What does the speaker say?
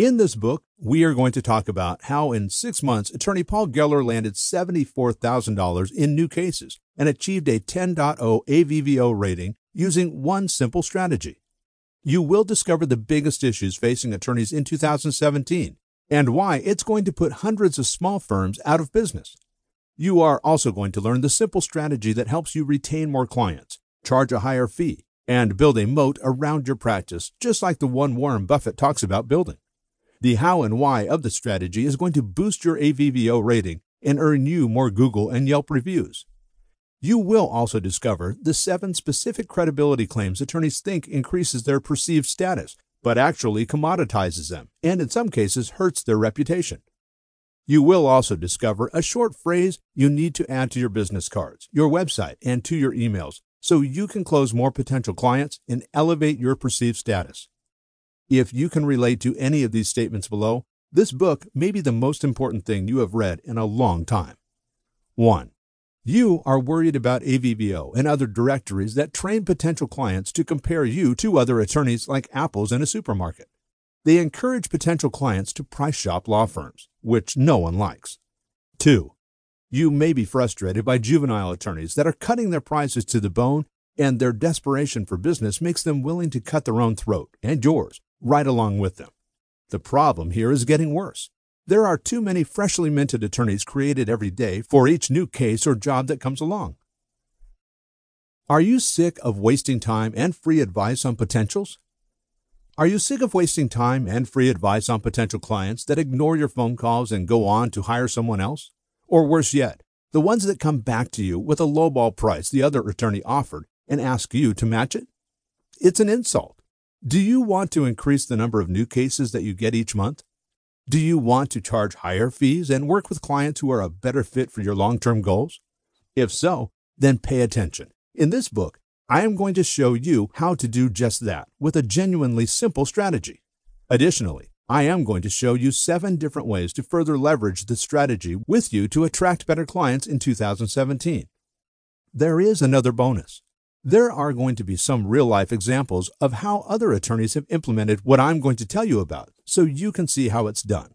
In this book, we are going to talk about how in six months, attorney Paul Geller landed $74,000 in new cases and achieved a 10.0 AVVO rating using one simple strategy. You will discover the biggest issues facing attorneys in 2017 and why it's going to put hundreds of small firms out of business. You are also going to learn the simple strategy that helps you retain more clients, charge a higher fee, and build a moat around your practice, just like the one Warren Buffett talks about building. The how and why of the strategy is going to boost your AVVO rating and earn you more Google and Yelp reviews. You will also discover the seven specific credibility claims attorneys think increases their perceived status, but actually commoditizes them, and in some cases hurts their reputation. You will also discover a short phrase you need to add to your business cards, your website, and to your emails so you can close more potential clients and elevate your perceived status. If you can relate to any of these statements below, this book may be the most important thing you have read in a long time. 1. You are worried about AVVO and other directories that train potential clients to compare you to other attorneys like apples in a supermarket. They encourage potential clients to price shop law firms, which no one likes. 2. You may be frustrated by juvenile attorneys that are cutting their prices to the bone, and their desperation for business makes them willing to cut their own throat and yours right along with them. The problem here is getting worse. There are too many freshly minted attorneys created every day for each new case or job that comes along. Are you sick of wasting time and free advice on potentials? Are you sick of wasting time and free advice on potential clients that ignore your phone calls and go on to hire someone else? Or worse yet, the ones that come back to you with a lowball price the other attorney offered and ask you to match it? It's an insult. Do you want to increase the number of new cases that you get each month? Do you want to charge higher fees and work with clients who are a better fit for your long term goals? If so, then pay attention. In this book, I am going to show you how to do just that with a genuinely simple strategy. Additionally, I am going to show you seven different ways to further leverage this strategy with you to attract better clients in 2017. There is another bonus. There are going to be some real life examples of how other attorneys have implemented what I'm going to tell you about so you can see how it's done.